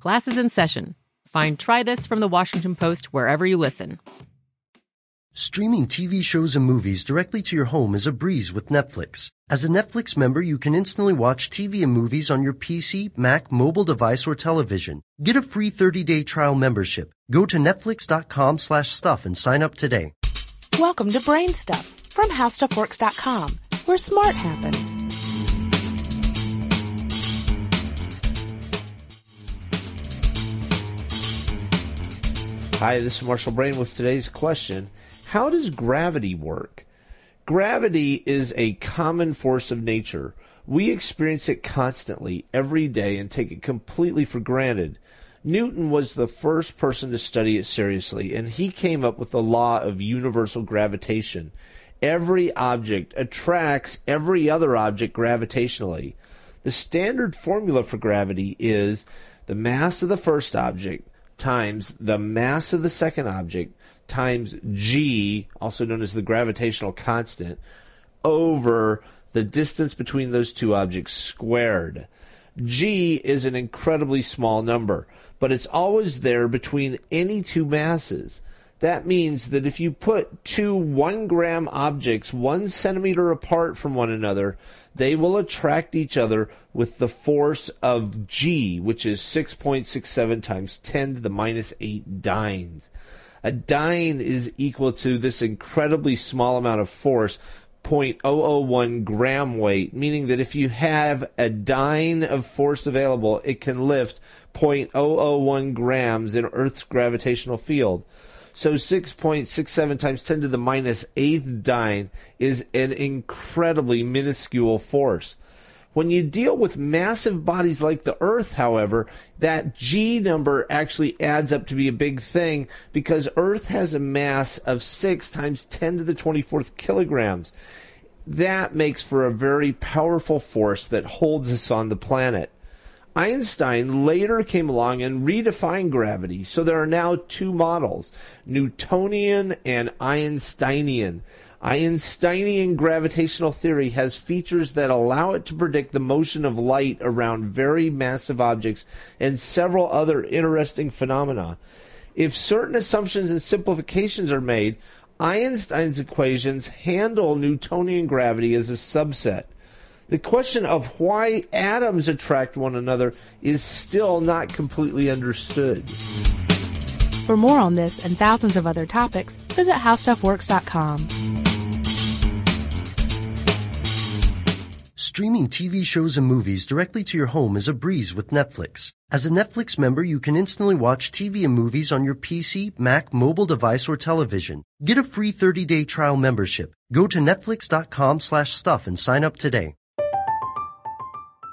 Classes in session. Find Try This from the Washington Post wherever you listen. Streaming TV shows and movies directly to your home is a breeze with Netflix. As a Netflix member, you can instantly watch TV and movies on your PC, Mac, mobile device, or television. Get a free 30-day trial membership. Go to netflix.com slash stuff and sign up today. Welcome to Brain Stuff from HowStuffWorks.com, where smart happens. Hi, this is Marshall Brain with today's question How does gravity work? Gravity is a common force of nature. We experience it constantly, every day, and take it completely for granted. Newton was the first person to study it seriously, and he came up with the law of universal gravitation. Every object attracts every other object gravitationally. The standard formula for gravity is the mass of the first object times the mass of the second object times g, also known as the gravitational constant, over the distance between those two objects squared. g is an incredibly small number, but it's always there between any two masses. That means that if you put two one gram objects one centimeter apart from one another, they will attract each other with the force of G, which is 6.67 times 10 to the minus 8 dynes. A dyne is equal to this incredibly small amount of force, 0.001 gram weight, meaning that if you have a dyne of force available, it can lift 0.001 grams in Earth's gravitational field. So 6.67 times 10 to the minus eighth dyne is an incredibly minuscule force. When you deal with massive bodies like the Earth, however, that G number actually adds up to be a big thing because Earth has a mass of 6 times 10 to the 24th kilograms. That makes for a very powerful force that holds us on the planet. Einstein later came along and redefined gravity. So there are now two models Newtonian and Einsteinian. Einsteinian gravitational theory has features that allow it to predict the motion of light around very massive objects and several other interesting phenomena. If certain assumptions and simplifications are made, Einstein's equations handle Newtonian gravity as a subset. The question of why atoms attract one another is still not completely understood. For more on this and thousands of other topics, visit howstuffworks.com. Streaming TV shows and movies directly to your home is a breeze with Netflix. As a Netflix member, you can instantly watch TV and movies on your PC, Mac, mobile device, or television. Get a free 30-day trial membership. Go to netflix.com slash stuff and sign up today.